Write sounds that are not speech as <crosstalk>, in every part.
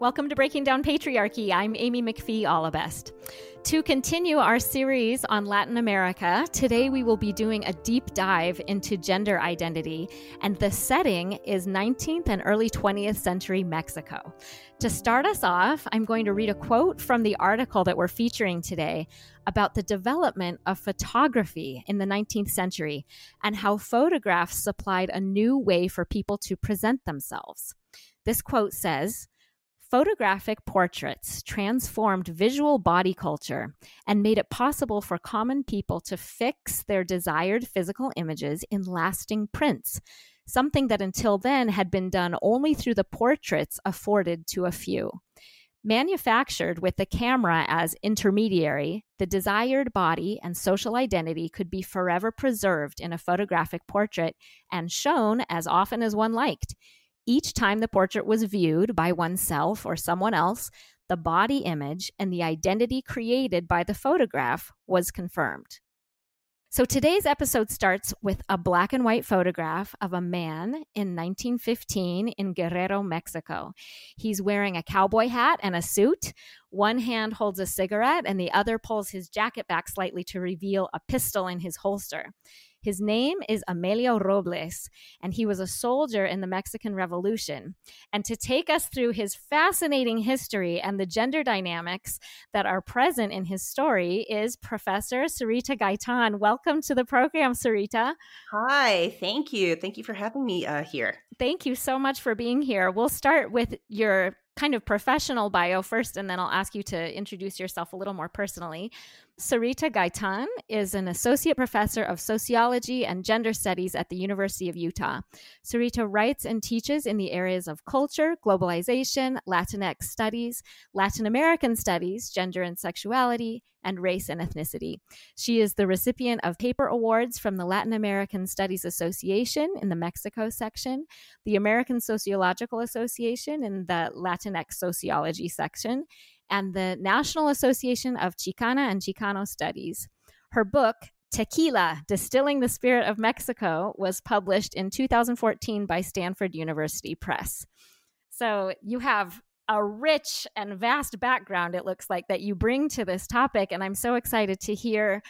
Welcome to Breaking Down Patriarchy. I'm Amy McPhee Allebest. To continue our series on Latin America, today we will be doing a deep dive into gender identity, and the setting is 19th and early 20th century Mexico. To start us off, I'm going to read a quote from the article that we're featuring today about the development of photography in the 19th century and how photographs supplied a new way for people to present themselves. This quote says, Photographic portraits transformed visual body culture and made it possible for common people to fix their desired physical images in lasting prints, something that until then had been done only through the portraits afforded to a few. Manufactured with the camera as intermediary, the desired body and social identity could be forever preserved in a photographic portrait and shown as often as one liked. Each time the portrait was viewed by oneself or someone else, the body image and the identity created by the photograph was confirmed. So today's episode starts with a black and white photograph of a man in 1915 in Guerrero, Mexico. He's wearing a cowboy hat and a suit. One hand holds a cigarette and the other pulls his jacket back slightly to reveal a pistol in his holster. His name is Amelio Robles, and he was a soldier in the Mexican Revolution. And to take us through his fascinating history and the gender dynamics that are present in his story is Professor Sarita Gaytán. Welcome to the program, Sarita. Hi, thank you. Thank you for having me uh, here. Thank you so much for being here. We'll start with your kind of professional bio first, and then I'll ask you to introduce yourself a little more personally. Sarita Gaytán is an associate professor of sociology and gender studies at the University of Utah. Sarita writes and teaches in the areas of culture, globalization, Latinx studies, Latin American studies, gender and sexuality, and race and ethnicity. She is the recipient of paper awards from the Latin American Studies Association in the Mexico section, the American Sociological Association in the Latinx Sociology section, and the National Association of Chicana and Chicano Studies. Her book, Tequila Distilling the Spirit of Mexico, was published in 2014 by Stanford University Press. So you have a rich and vast background, it looks like, that you bring to this topic. And I'm so excited to hear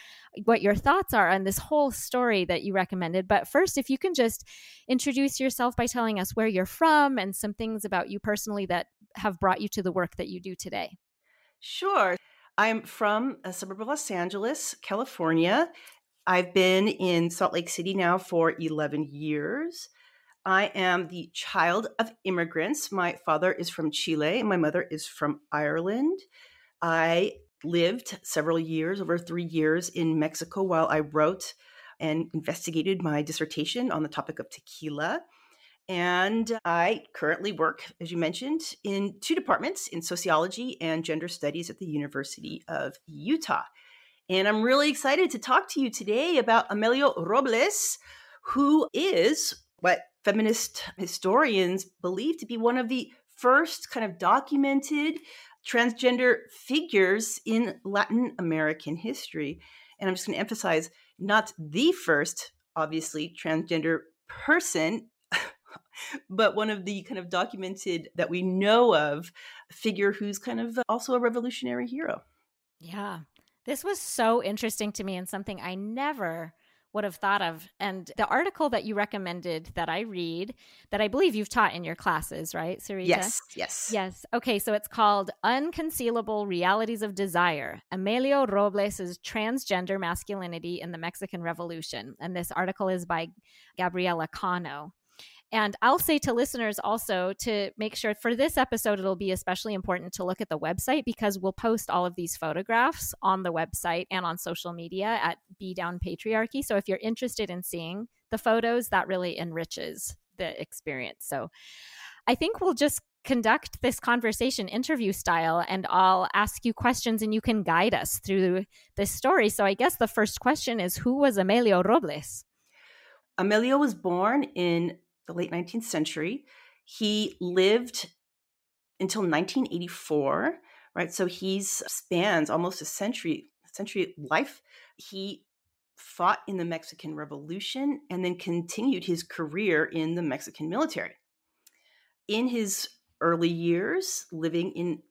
what your thoughts are on this whole story that you recommended. But first, if you can just introduce yourself by telling us where you're from and some things about you personally that have brought you to the work that you do today. Sure. I'm from a suburb of Los Angeles, California. I've been in Salt Lake City now for 11 years. I am the child of immigrants. My father is from Chile and my mother is from Ireland. I lived several years, over three years, in Mexico while I wrote and investigated my dissertation on the topic of tequila. And I currently work, as you mentioned, in two departments in sociology and gender studies at the University of Utah. And I'm really excited to talk to you today about Amelio Robles, who is what feminist historians believe to be one of the first kind of documented transgender figures in Latin American history. And I'm just going to emphasize not the first, obviously, transgender person but one of the kind of documented that we know of figure who's kind of also a revolutionary hero. Yeah. This was so interesting to me and something I never would have thought of. And the article that you recommended that I read, that I believe you've taught in your classes, right, Sarita? Yes, yes. Yes. Okay, so it's called Unconcealable Realities of Desire Amelio Robles' Transgender Masculinity in the Mexican Revolution. And this article is by Gabriela Cano. And I'll say to listeners also to make sure for this episode, it'll be especially important to look at the website because we'll post all of these photographs on the website and on social media at Be Down Patriarchy. So if you're interested in seeing the photos, that really enriches the experience. So I think we'll just conduct this conversation interview style and I'll ask you questions and you can guide us through this story. So I guess the first question is who was Amelio Robles? Amelio was born in the late 19th century. He lived until 1984, right? So he's spans almost a century, century life. He fought in the Mexican Revolution and then continued his career in the Mexican military. In his early years living in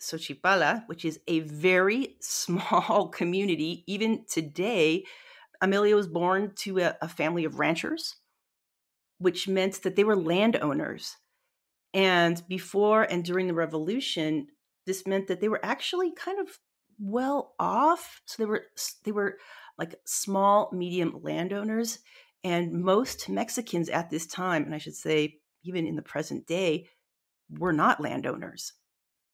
Xochipala, which is a very <laughs> small community. Even today, Amelia was born to a, a family of ranchers, which meant that they were landowners. And before and during the revolution, this meant that they were actually kind of well off. So they were they were like small, medium landowners. And most Mexicans at this time, and I should say even in the present day, were not landowners.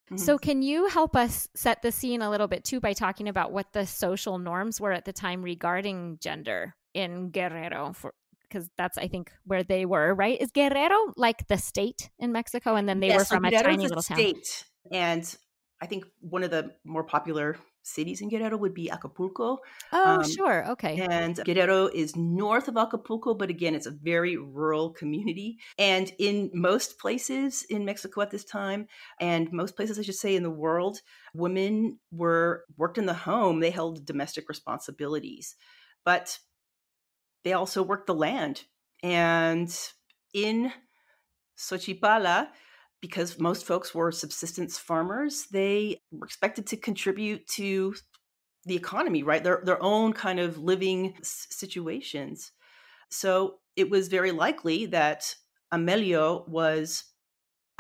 Mm-hmm. So, can you help us set the scene a little bit too by talking about what the social norms were at the time regarding gender in Guerrero? For because that's I think where they were, right? Is Guerrero like the state in Mexico, and then they yes, were from so a tiny a little state. town. And I think one of the more popular cities in Guerrero would be Acapulco. Oh, um, sure. Okay. And Guerrero is north of Acapulco, but again, it's a very rural community. And in most places in Mexico at this time, and most places, I should say, in the world, women were worked in the home. They held domestic responsibilities, but they also worked the land. And in Xochipala, because most folks were subsistence farmers, they were expected to contribute to the economy, right? Their their own kind of living situations. So it was very likely that Amelio was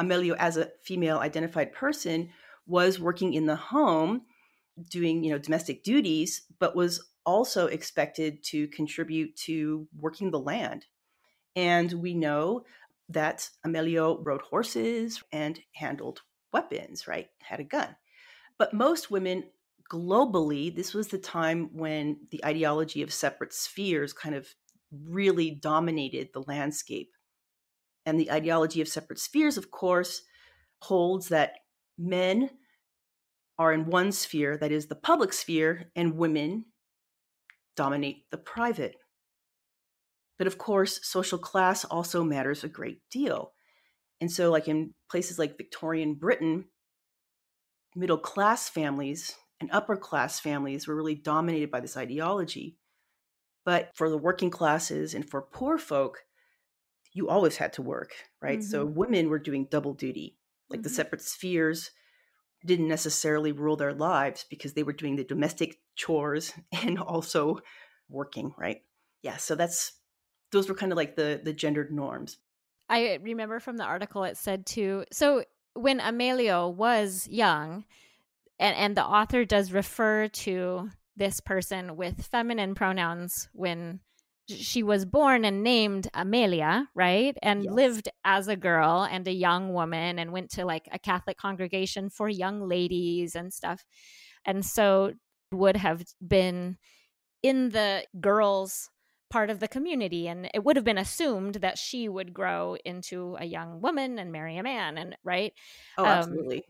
Amelio as a female identified person was working in the home doing, you know, domestic duties, but was also expected to contribute to working the land. And we know that Amelio rode horses and handled weapons, right? Had a gun. But most women globally, this was the time when the ideology of separate spheres kind of really dominated the landscape. And the ideology of separate spheres, of course, holds that men are in one sphere, that is the public sphere, and women dominate the private. But of course, social class also matters a great deal. And so, like in places like Victorian Britain, middle class families and upper class families were really dominated by this ideology. But for the working classes and for poor folk, you always had to work, right? Mm-hmm. So women were doing double duty. Like mm-hmm. the separate spheres didn't necessarily rule their lives because they were doing the domestic chores <laughs> and also working, right? Yeah, so that's those were kind of like the the gendered norms. I remember from the article it said too. So when Amelio was young, and and the author does refer to this person with feminine pronouns when she was born and named Amelia, right? And yes. lived as a girl and a young woman and went to like a Catholic congregation for young ladies and stuff. And so would have been in the girls part of the community and it would have been assumed that she would grow into a young woman and marry a man and right? Oh um, absolutely. um,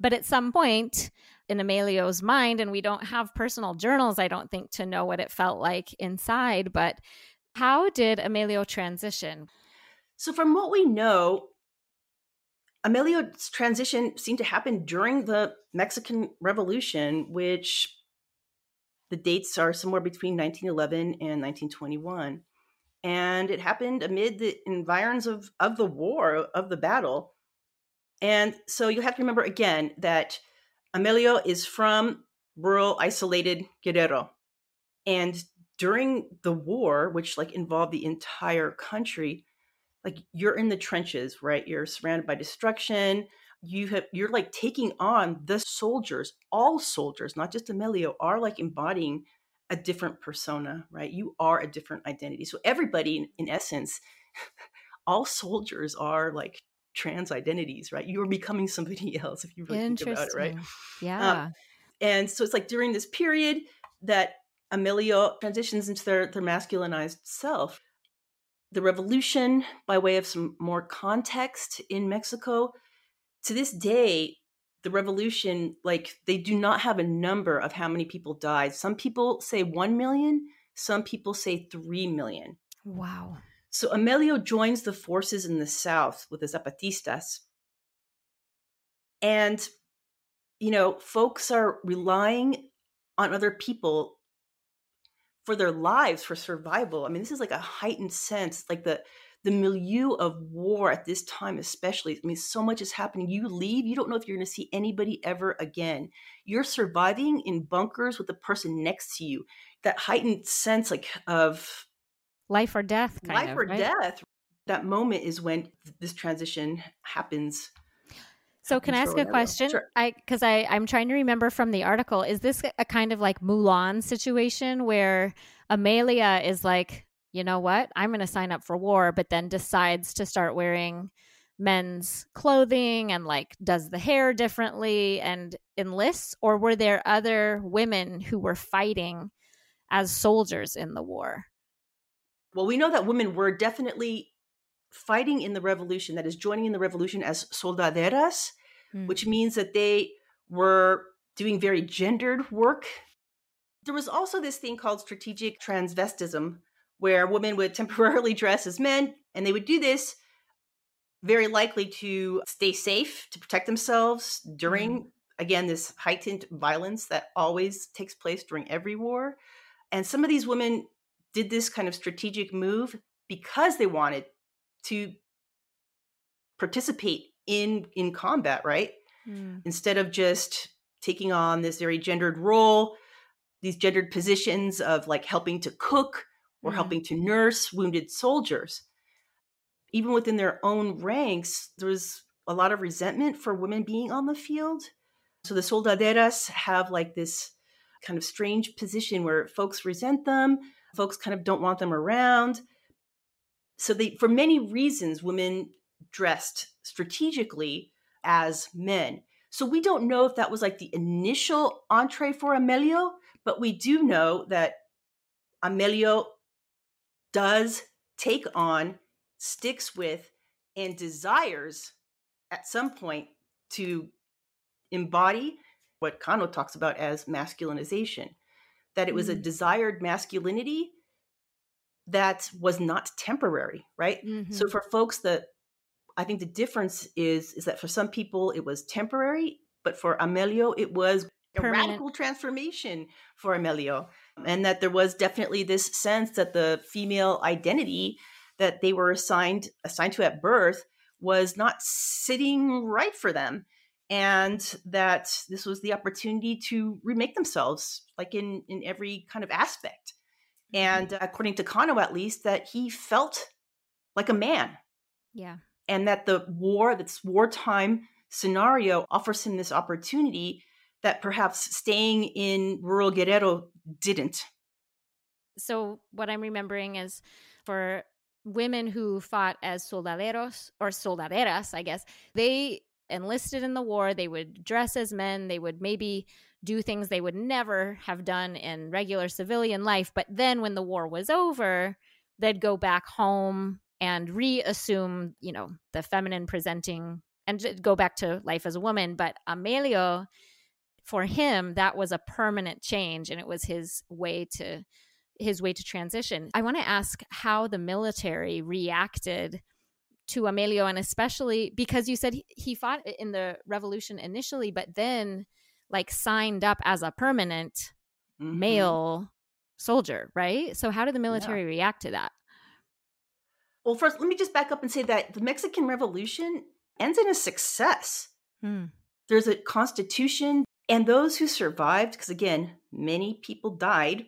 but at some point in Amelio's mind and we don't have personal journals I don't think to know what it felt like inside but how did Amelio transition? So from what we know Amelio's transition seemed to happen during the Mexican Revolution which the dates are somewhere between 1911 and 1921. And it happened amid the environs of, of the war, of the battle. And so you have to remember again that Amelio is from rural, isolated Guerrero. And during the war, which like involved the entire country, like you're in the trenches, right? You're surrounded by destruction. You have you're like taking on the soldiers. All soldiers not just amelio are like embodying a different persona right? You are a different identity. So everybody in, in essence <laughs> all soldiers are like trans identities right? You are becoming somebody <laughs> else if you really think about it right? Um, yeah. um, and so it's like during this period that amelio transitions into their, their masculinized self the revolution by way of some more context in mexico. To this day the revolution like they do not have a number of how many people died. Some people say 1 million some people say 3 million. Wow. So amelio joins the forces in the south with the zapatistas. And you know folks are relying on other people for their lives for survival i mean this is like a heightened sense like the the milieu of war at this time, especially. I mean, so much is happening. You leave, you don't know if you're going to see anybody ever again. You're surviving in bunkers with the person next to you. That heightened sense, like of life or death, life of, or right? death. That moment is when this transition happens. So can I ask a question? Sure. I because I I'm trying to remember from the article. Is this a kind of like Mulan situation where Amelia is like, you know what, I'm going to sign up for war, but then decides to start wearing men's clothing and like does the hair differently and enlists, or were there other women who were fighting as soldiers in the war? Well, we know that women were definitely fighting in the revolution, that is, joining in the revolution as soldaderas, hmm. which means that they were doing very gendered work. There was also this thing called strategic transvestism, where women would <laughs> temporarily dress as men, and they would do this very likely to stay safe, to protect themselves during, mm. again, this heightened violence that always takes place during every war. And some of these women did this kind of strategic move because they wanted to participate in in combat right mm. instead of just taking on this very gendered role these gendered positions of like helping to cook or mm. helping to nurse wounded soldiers even within their own ranks there was a lot of resentment for women being on the field so the soldaderas have like this kind of strange position where folks resent them folks kind of don't want them around so they for many reasons women dressed strategically as men. So we don't know if that was like the initial entree for amelio but we do know that amelio does take on sticks with and desires at some point to embody what Cano talks about as masculinization that it was a mm. desired masculinity that was not temporary, right? Mm-hmm. So for folks that I think the difference is is that for some people it was temporary, but for Amelio it was a radical transformation for Amelio. And that there was definitely this sense that the female identity that they were assigned assigned to at birth was not sitting right for them and that this was the opportunity to remake themselves like in in every kind of aspect. Mm-hmm. and according to Cano at least that he felt like a man. Yeah. And that the war, this wartime scenario offers him this opportunity that perhaps staying in rural Guerrero didn't. So what I'm remembering is for women who fought as soldaderos or soldaderas, I guess, they enlisted in the war, they would dress as men, they would maybe do things they would never have done in regular civilian life. But then when the war was over, they'd go back home and reassume, you know, the feminine presenting and go back to life as a woman. But Amelio, for him, that was a permanent change and it was his way to his way to transition. I want to ask how the military reacted to Amelio and especially because you said he fought in the revolution initially, but then like signed up as a permanent mm-hmm. male soldier, right? So how did the military yeah. react to that? Well, first, let me just back up and say that the Mexican Revolution ends in a success. Hmm. There's a constitution, and those who survived, because again, many people died,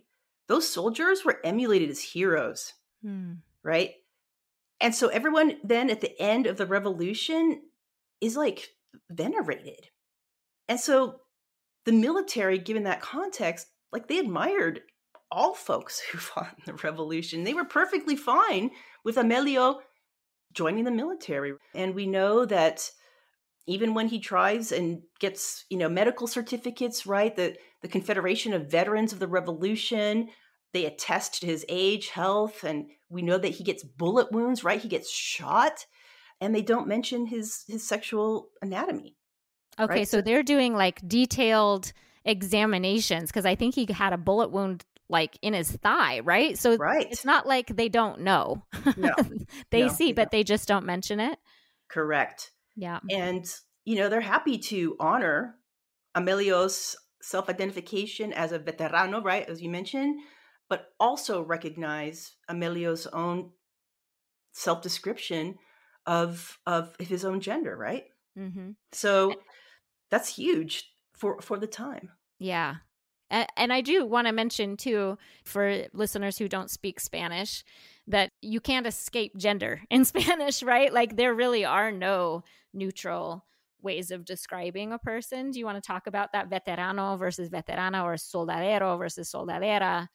those soldiers were emulated as heroes, hmm. right? And so everyone then at the end of the revolution is like venerated. And so the military, given that context, like they admired all folks <laughs> who fought in the revolution. They were perfectly fine with Amelio joining the military. And we know that even when he tries and gets, you know, medical certificates, right? The the Confederation of Veterans of the Revolution, they attest to his age, health, and we know that he gets bullet wounds, right? He gets shot, and they don't mention his his sexual anatomy. Okay, right? so they're doing like detailed examinations because I think he had a bullet wound like in his thigh, right? So right. it's not like they don't know. No. <laughs> they no, see, no. but they just don't mention it. Correct. Yeah. And, you know, they're happy to honor Amelio's self identification as a veterano, right? As you mentioned, but also recognize Amelio's own self description of of his own gender, right? Mm-hmm. So that's huge for for the time. Yeah. And, and I do want to mention too for listeners who don't speak Spanish that you can't escape gender <laughs> in Spanish, right? Like there really are no neutral ways of describing a person. Do you want to talk about that veterano versus veterana or soldadero versus soldadera?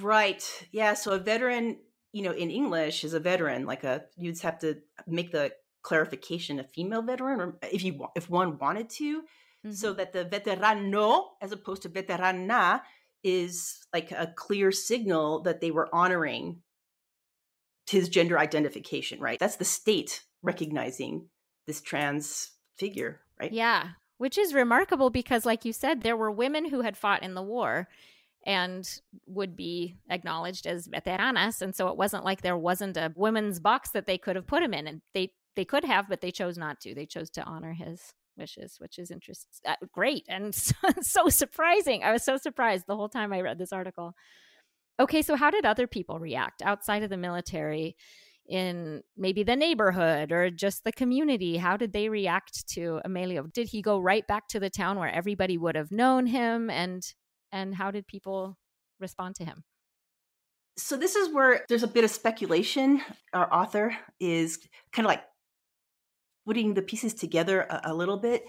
Right. Yeah. So a veteran, you know, in English is a veteran. Like a, you'd have to make the clarification a female veteran, or if you if one wanted to, mm-hmm. so that the veterano as opposed to veterana is like a clear signal that they were honoring his gender identification. Right. That's the state recognizing this trans figure. Right. Yeah. Which is remarkable because, like you said, there were women who had fought in the war and would be acknowledged as veteranas and so it wasn't like there wasn't a women's box that they could have put him in and they they could have but they chose not to. They chose to honor his wishes which is interesting uh, great and <laughs> so, so surprising. I was so surprised the whole time i read this article. Okay so how did other people react outside of the military in maybe the neighborhood or just the community? How did they react to amelio did he go right back to the town where everybody would have known him? And and how did people respond to him? So this is where there's a bit of speculation. Our author is kind of like putting the pieces together a, a little bit.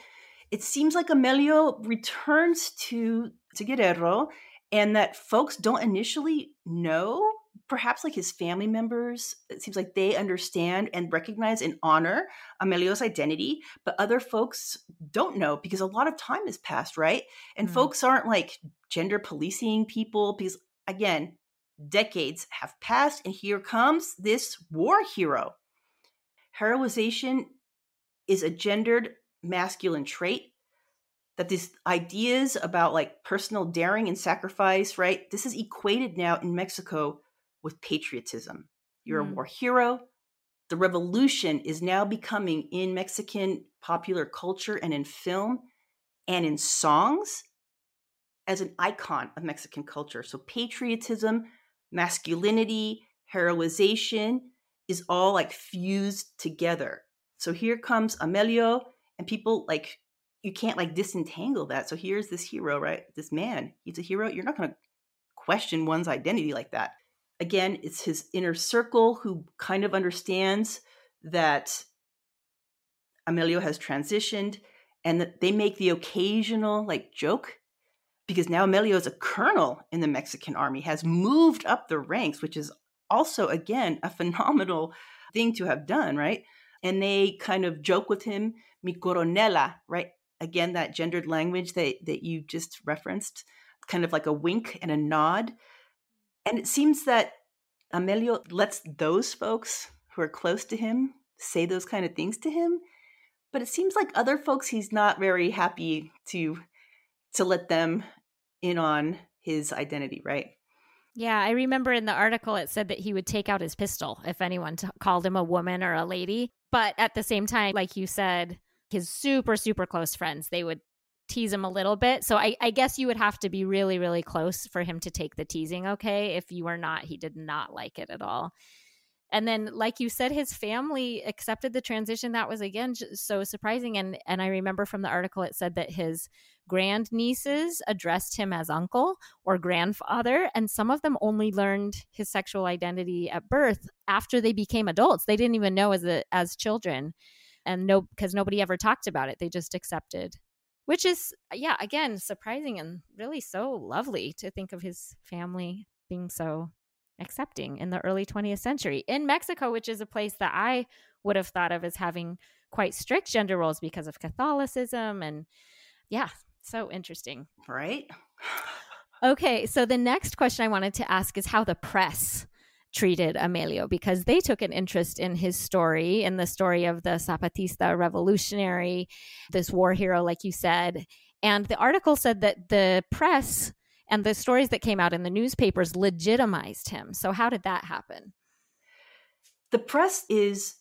It seems like Amelio returns to to Guerrero and that folks don't initially know perhaps like his family members it seems like they understand and recognize and honor amelio's identity but other folks don't know because a lot of time has passed right and mm-hmm. folks aren't like gender policing people because again decades have passed and here comes this war hero heroization is a gendered masculine trait that these ideas about like personal daring and sacrifice right this is equated now in mexico with patriotism. You're mm. a war hero. The revolution is now becoming in Mexican popular culture and in film and in songs as an icon of Mexican culture. So, patriotism, masculinity, heroization is all like fused together. So, here comes Amelio, and people like, you can't like disentangle that. So, here's this hero, right? This man, he's a hero. You're not going to question one's identity like that again, it's his inner circle who kind of understands that Amelio has transitioned and that they make the occasional like joke because now Amelio is a colonel in the Mexican army, has moved up the ranks, which is also, again, a phenomenal thing to have done, right? And they kind of joke with him, mi coronela, right? Again, that gendered language that, that you just referenced, kind of like a wink and a nod. And it seems that Amelio lets those folks who are close to him say those kind of things to him. But it seems like other folks he's not very happy to to let them in on his identity, right? Yeah, I remember in the article it said that he would take out his pistol if anyone t- called him a woman or a lady. But at the same time, like you said, his super, super close friends, they would tease him a little bit. So I, I, guess you would have to be really, really close for him to take the teasing okay. If you are not, he did not like it at all. And then, like you said, his family accepted the transition. That was again so surprising. And and I remember from the article it said that his grand nieces addressed him as uncle or grandfather, and some of them only learned his sexual identity at birth after they became adults. They didn't even know as a, as children, and no because nobody ever talked about it. They just accepted which is yeah again surprising and really so lovely to think of his family being so accepting in the early 20th century. In mexico which is a place that i would have thought of as having quite strict gender roles because of catholicism and yeah so interesting. Right? Okay so the next question i wanted to ask is how the press treated Amelio because they took an interest in his story, in the story of the Zapatista revolutionary, this war hero, like you said. And the article said that the press and the stories that came out in the newspapers legitimized him. So, how did that happen? The press is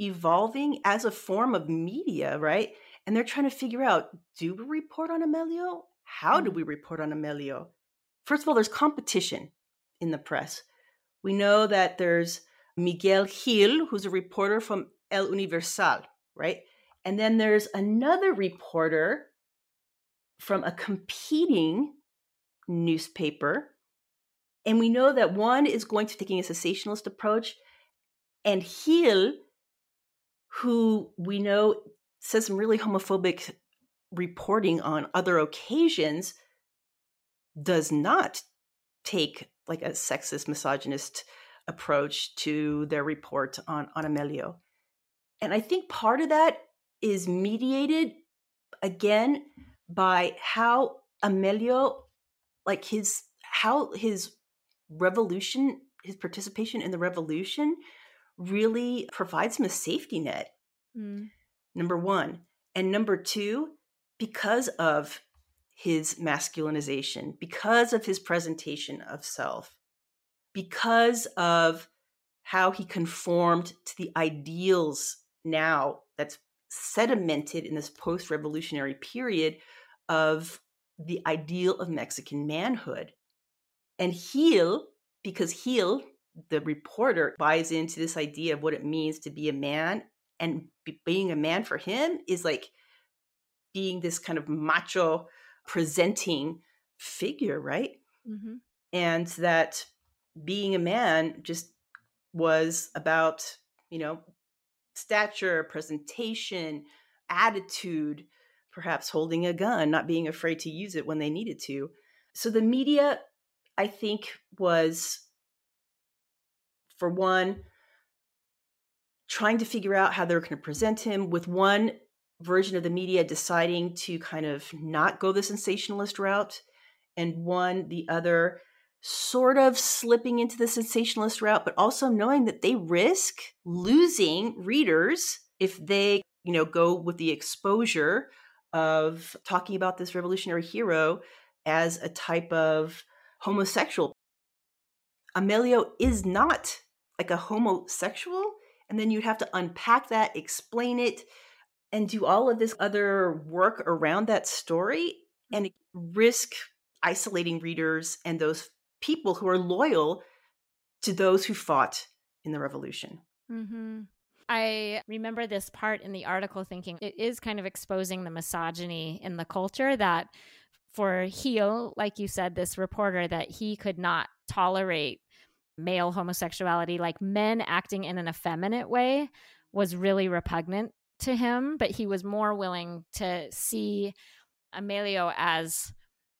evolving as a form of media, right? And they're trying to figure out do we report on Amelio? How do mm. we report on Amelio? First of all, there's competition in the press. We know that there's Miguel Gil, who's a reporter from El Universal, right? And then there's another reporter from a competing newspaper. And we know that one is going to taking a cessationalist approach, and Gil, who we know says some really homophobic reporting on other occasions, does not take like a sexist, misogynist approach to their report on, on Amelio. And I think part of that is mediated again by how Amelio, like his, how his revolution, his participation in the revolution really provides him a safety net. Mm. Number one. And number two, because of his masculinization, because of his presentation of self, because of how he conformed to the ideals now that's sedimented in this post revolutionary period of the ideal of Mexican manhood. And Gil, because Gil, the reporter, buys into this idea of what it means to be a man, and being a man for him is like being this kind of macho presenting figure, right? Mm-hmm. And that being a man just was about, you know, stature, presentation, attitude, perhaps holding a gun, not being afraid to use it when they needed to. So the media, I think, was, for one, trying to figure out how they're going to present him, with one version of the media deciding to kind of not go the sensationalist route, and one, the other, sort of slipping into the sensationalist route, but also knowing that they risk losing readers if they, you know, go with the exposure of talking about this revolutionary hero as a type of homosexual. Amelio is not like a homosexual. And then you'd have to unpack that, explain it, and do all of this other work around that story and risk isolating readers and those people who are loyal to those who fought in the revolution. Mm-hmm. I remember this part in the article thinking it is kind of exposing the misogyny in the culture that for Gil, like you said, this reporter, that he could not tolerate male homosexuality, like men acting in an effeminate way, was really repugnant to him, but he was more willing to see Amelio as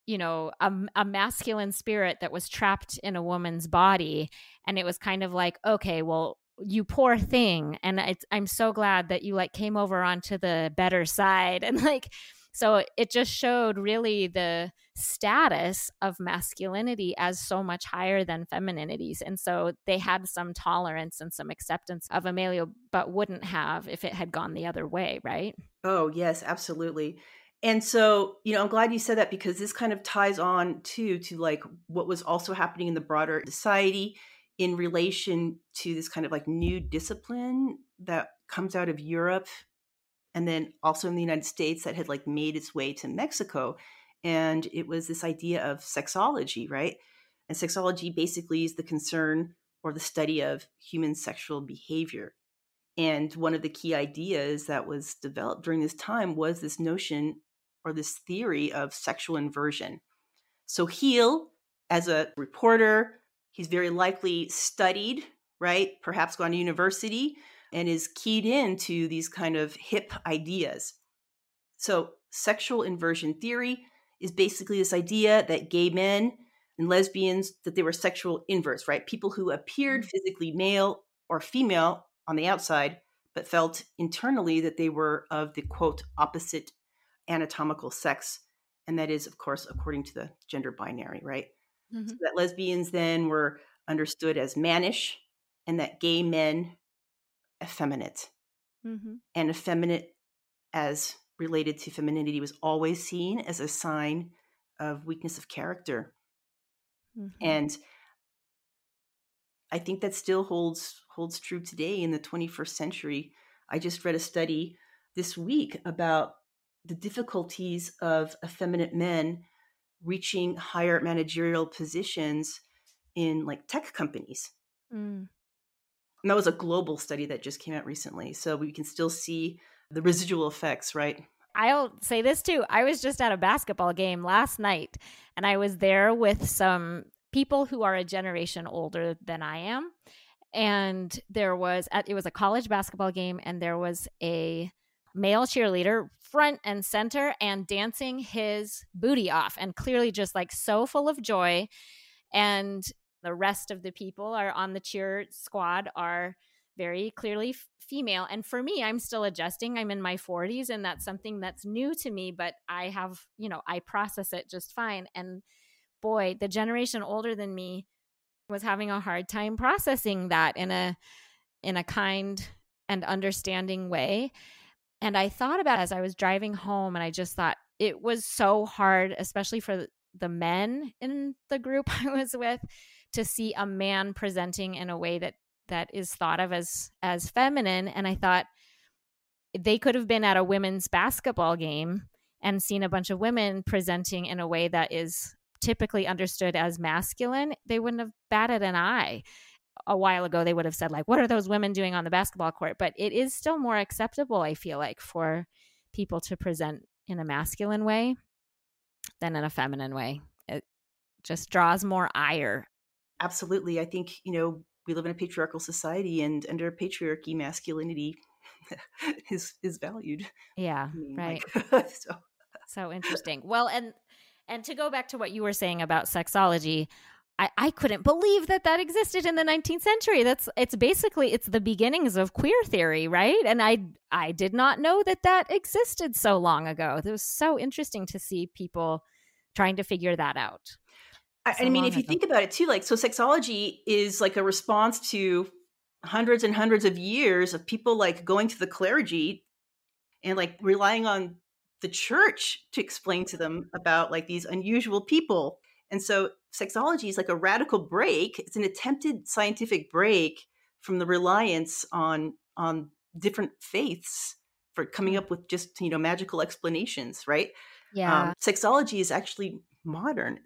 you know a, a, masculine spirit that was trapped in a woman's body. And it was kind of like okay well you poor thing and i'm so glad that you like came over onto the better side <laughs> and like so it just showed really the status of masculinity as so much higher than femininities and so they had some tolerance and some acceptance of amelio but wouldn't have if it had gone the other way right? Oh yes absolutely and so, you know, I'm glad you said that because this kind of ties on too to like what was also happening in the broader society in relation to this kind of like new discipline that comes out of Europe and then also in the United States that had like made its way to Mexico. And it was this idea of sexology, right? And sexology basically is the concern or the study of human sexual behavior. And one of the key ideas that was developed during this time was this notion or this theory of sexual inversion. So Gil, as a reporter, he's very likely studied, right? Perhaps gone to university and is keyed into these kind of hip ideas. So sexual inversion theory is basically this idea that gay men and lesbians that they were sexual inverts, right? People who appeared mm. physically male or female on the outside but felt internally that they were of the quote opposite anatomical sex. And that is, of course, according to the gender binary, right? Mm-hmm. So that lesbians then were understood as mannish and that gay men effeminate. Mm-hmm. And effeminate as related to femininity was always seen as a sign of weakness of character. Mm-hmm. And I think that still holds holds true today in the 21st century. I just read a study this week about the difficulties of effeminate men reaching higher managerial positions in like tech companies. Mm. And that was a global study that just came out recently. So we can still see the residual effects, right? I'll say this too. I was just at a basketball game last night and I was there with some people who are a generation older than I am. And there was, it was a college basketball game, and there was a male cheerleader front and center and dancing his booty off and clearly just like so full of joy. And the rest of the people are on the cheer squad are very clearly f- female. And for me, I'm still adjusting. I'm in my 40s, and that's something that's new to me, but I have, you know, I process it just fine. And boy, the generation older than me was having a hard time processing that in a in a kind and understanding way. And I thought about as I was driving home and I just thought it was so hard especially for the men in the group <laughs> I was with to see a man presenting in a way that that is thought of as as feminine and I thought they could have been at a women's basketball game and seen a bunch of women presenting in a way that is typically understood as masculine, they wouldn't have batted an eye. A while ago, they would have said, like, what are those women doing on the basketball court? But it is still more acceptable, I feel like, for people to present in a masculine way than in a feminine way. It just draws more ire. Absolutely. I think, you know, we live in a patriarchal society and under patriarchy, masculinity <laughs> is is valued. Yeah, I mean, right. Like, <laughs> so. so interesting. Well, and and to go back to what you were saying about sexology, I, I couldn't believe that that existed in the 19th century. That's it's basically it's the beginnings of queer theory, right? And I I did not know that that existed so long ago. It was so interesting to see people trying to figure that out. I, so I mean, if you think about it too, like so, sexology is like a response to hundreds and hundreds of years of people like going to the clergy and like relying on the church to explain to them about like these unusual people. And so sexology is like a radical break. It's an attempted scientific break from the reliance on on different faiths for coming mm. up with just you know magical explanations, right? Yeah. Um, sexology is actually modern.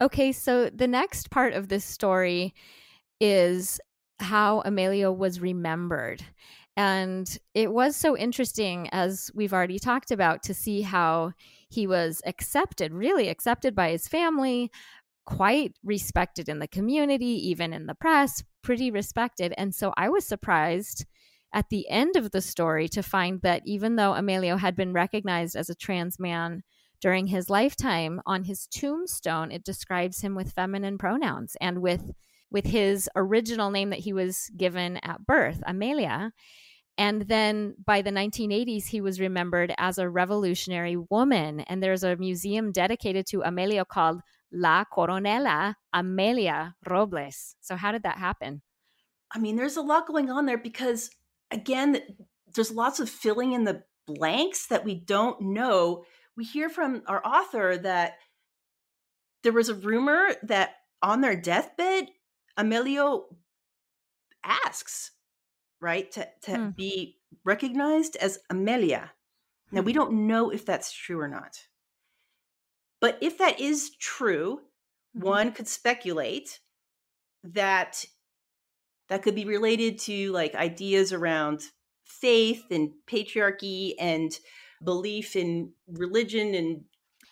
Okay, so the next part of this story is how Amelia was remembered. And it was so interesting, as we've already talked about, to see how he was accepted, really accepted by his family, quite respected in the community, even in the press, pretty respected. And so I was surprised at the end of the story to find that even though Amelio had been recognized as a trans man during his lifetime, on his tombstone, it describes him with feminine pronouns and with with his original name that he was given at birth, Amelia. And then by the 1980s, he was remembered as a revolutionary woman. And there's a museum dedicated to Amelia called La Coronela Amelia Robles. So, how did that happen? I mean, there's a lot going on there because, again, there's lots of filling in the blanks that we don't know. We hear from our author that there was a rumor that on their deathbed, Amelio asks right? To, to hmm. be recognized as Amelia. Now, we hmm. don't know if that's true or not. But if that is true, mm-hmm. one could speculate that that could be related to like ideas around faith and patriarchy and belief in religion and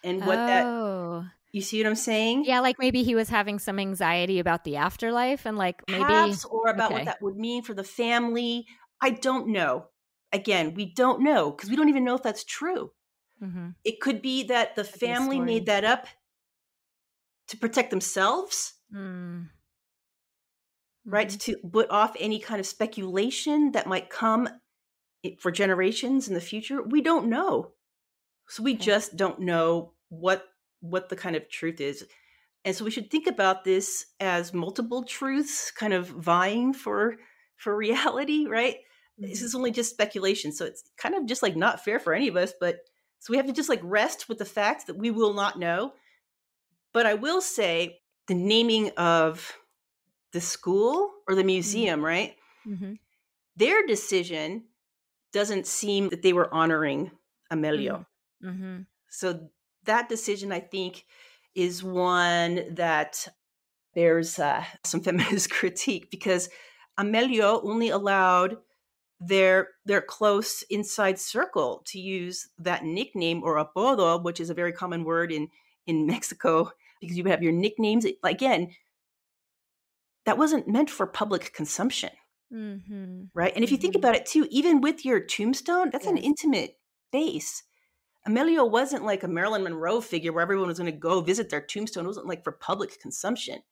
and what oh. that you see what I'm saying? Yeah, like maybe he was having some anxiety about the afterlife and like maybe Perhaps, or about okay. what that would mean for the family. I don't know. Again, we don't know because we don't even know if that's true. Mm-hmm. It could be that the family made that up to protect themselves. Mm. Right? Mm-hmm. To put off any kind of speculation that might come for generations in the future. We don't know. So we okay. just don't know what what the kind of truth is. And so we should think about this as multiple truths kind of vying for for <laughs> reality, right? This mm-hmm. is only just speculation. So it's kind of just like not fair for any of us, but so we have to just like rest with the fact that we will not know. But I will say the naming of the school or the mm-hmm. museum, mm-hmm. right? Mm-hmm. Their decision doesn't seem that they were honoring Amelio. Mm-hmm. mm-hmm. So that decision, I think, is one that bears uh, some feminist <laughs> critique because Amelio only allowed their their close inside circle to use that nickname or apodo, which is a very common word in in <laughs> Mexico because you would have your nicknames. Again, that wasn't meant for public consumption. Mm-hmm. Right. And if you think mm-hmm. about it too, even with your tombstone, that's yes. an intimate base. Amelio wasn't like a Marilyn Monroe figure where everyone was going to go visit their tombstone. It wasn't like for public consumption.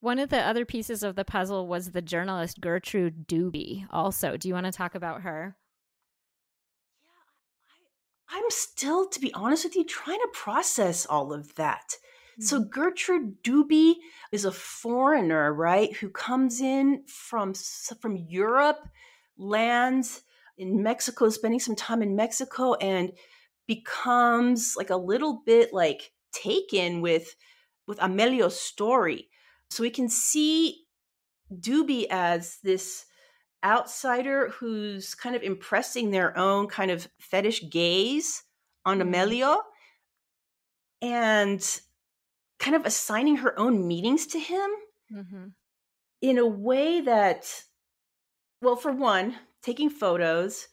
One of the other pieces of the puzzle was the journalist Gertrude Duby, also. Do you want to talk about her? Yeah, I, I'm still, to be honest with you, trying to process all of that. So mm-hmm. Gertrude Duby is a foreigner, right, who comes in from from Europe, lands in Mexico, spending some time in Mexico, and becomes like a little bit like taken with with Amelio's story. So we can see Duby as this outsider who's kind of impressing their own kind of fetish gaze on mm-hmm. Amelio. And kind of assigning her own meanings to him mm-hmm. in a way that, well, for one, taking photos,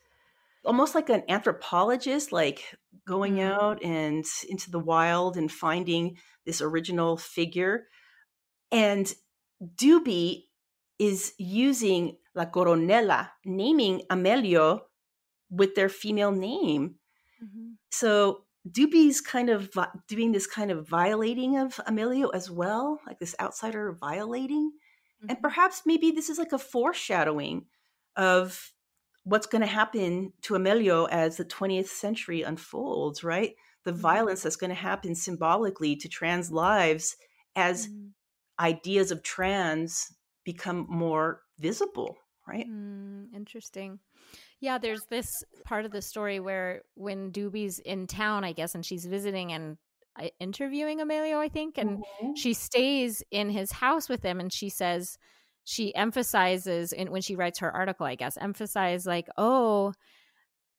almost like an anthropologist, like going mm-hmm. out and into the wild and finding this original figure. And Duby is using La Coronela, naming Amelio with their female name. Mm-hmm. So kind of doing this kind of violating of Amelio as well, like this outsider violating. Mm-hmm. And perhaps maybe this is like a foreshadowing of what's going to happen to Amelio as the 20th century unfolds, right? The mm-hmm. violence that's going to happen symbolically to trans lives as mm-hmm. ideas of trans become more visible, right? Mm, interesting. Yeah, there's this part of the story where when Duby's in town, I guess, and she's visiting and interviewing Amelio, I think, and mm-hmm. she stays in his house with him, and she says she emphasizes in when she writes her article, I guess, emphasize like, oh,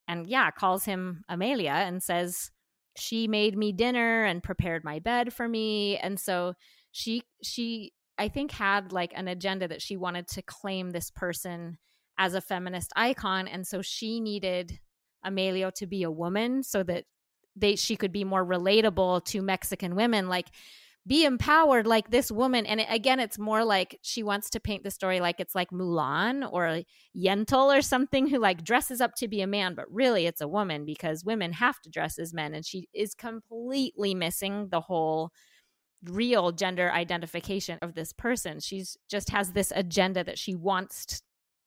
and yeah, calls him Amelia and says she made me dinner and prepared my bed for me, and so she she I think had like an agenda that she wanted to claim this person as a feminist icon and so she needed Amelio to be a woman so that they she could be more relatable to Mexican women. Like be empowered like this woman and again it's more like she wants to paint the story like it's like Mulan or Yentl or something who like dresses up to be a man but really it's a woman because women have to dress as men and she is completely missing the whole real gender identification of this person she's just has this agenda that she wants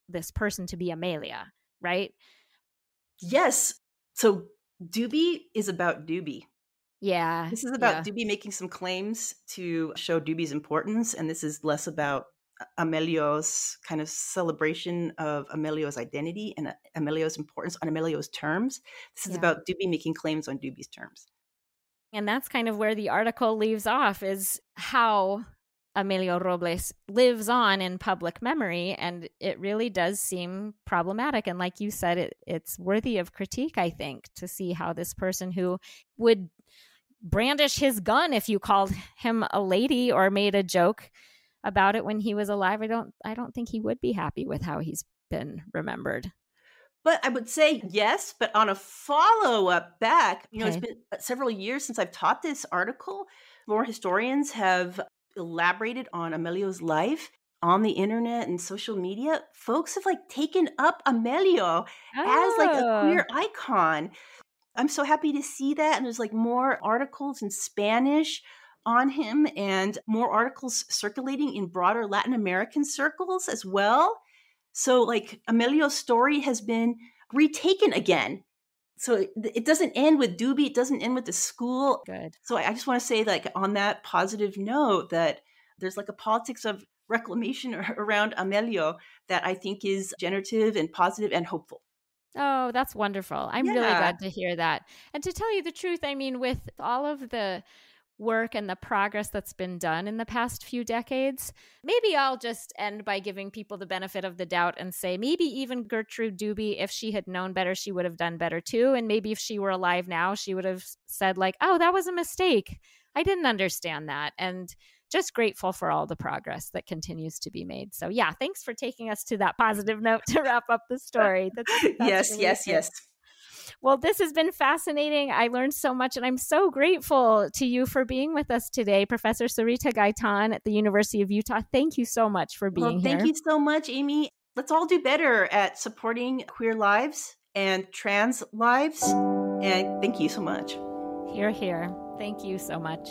this person to be Amelia, right? Yes. So Duby is about Duby. Yeah. This is about yeah. Duby making some claims to show Duby's importance, and this is less about Amelio's kind of celebration of Amelio's identity and uh, Amelio's importance on Amelio's terms. This is yeah. about Duby making claims on Duby's terms. And that's kind of where the article leaves off is how Amelio Robles lives on in public memory, and it really does seem problematic. And like you said, it, it's worthy of critique, I think, to see how this person who would brandish his gun if you called him a lady or made a joke about it when he was alive, I don't, I don't think he would be happy with how he's been remembered. But I would say yes, but on a follow up back, you know, okay. it's been uh, several years since I've taught this article. More historians have elaborated on Amelio's life on the internet and social media, folks have like taken up Amelio oh. as like a oh. queer icon. I'm so happy to see that. And there's like more articles in Spanish on him and more articles circulating in broader Latin American circles as well. So, like, Amelio's story has been retaken again so it doesn't end with Duby. It doesn't end with the school. Good. So I just want to say, like, on that positive note, that there's like a politics of reclamation <laughs> around Amelio that I think is generative and positive and hopeful. Oh, that's wonderful. I'm yeah. really glad to hear that. And to tell you the truth, I mean, with all of the work and the progress that's been done in the past few decades. Maybe I'll just end by giving people the benefit of the doubt and say maybe even Gertrude Duby, if she had known better, she would have done better too. And maybe if she were alive now, she would have said, like, oh, that was a mistake. I didn't understand that. And just grateful for all the progress that continues to be made. So, yeah, thanks for taking us to that positive note to wrap up the story. That's, <laughs> that's yes, really yes, yes. Well, this has been fascinating. I learned so much, and I'm so grateful to you for being with us today, Professor Sarita Gaytán at the University of Utah. Thank you so much for being well, thank here. Thank you so much, Amy. Let's all do better at supporting queer lives and trans lives. And thank you so much. Here, here. Thank you so much.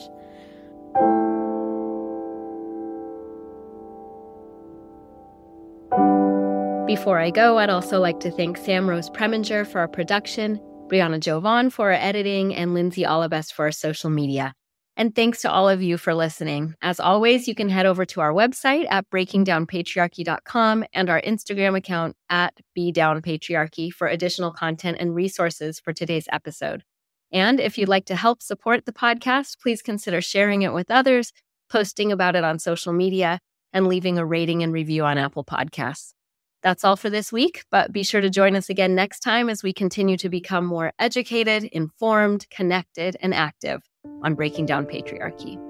Before I go, I'd also like to thank Sam Rose Preminger for our production, Brianna Jovan for our editing, and Lindsay Allebest for our social media. And thanks to all of you for listening. As always, you can head over to our website at breakingdownpatriarchy.com and our Instagram account at bdownpatriarchy for additional content and resources for today's episode. And if you'd like to help support the podcast, please consider sharing it with others, posting about it on social media, and leaving a rating and review on Apple Podcasts. That's all for this week, but be sure to join us again next time as we continue to become more educated, informed, connected, and active on breaking down patriarchy.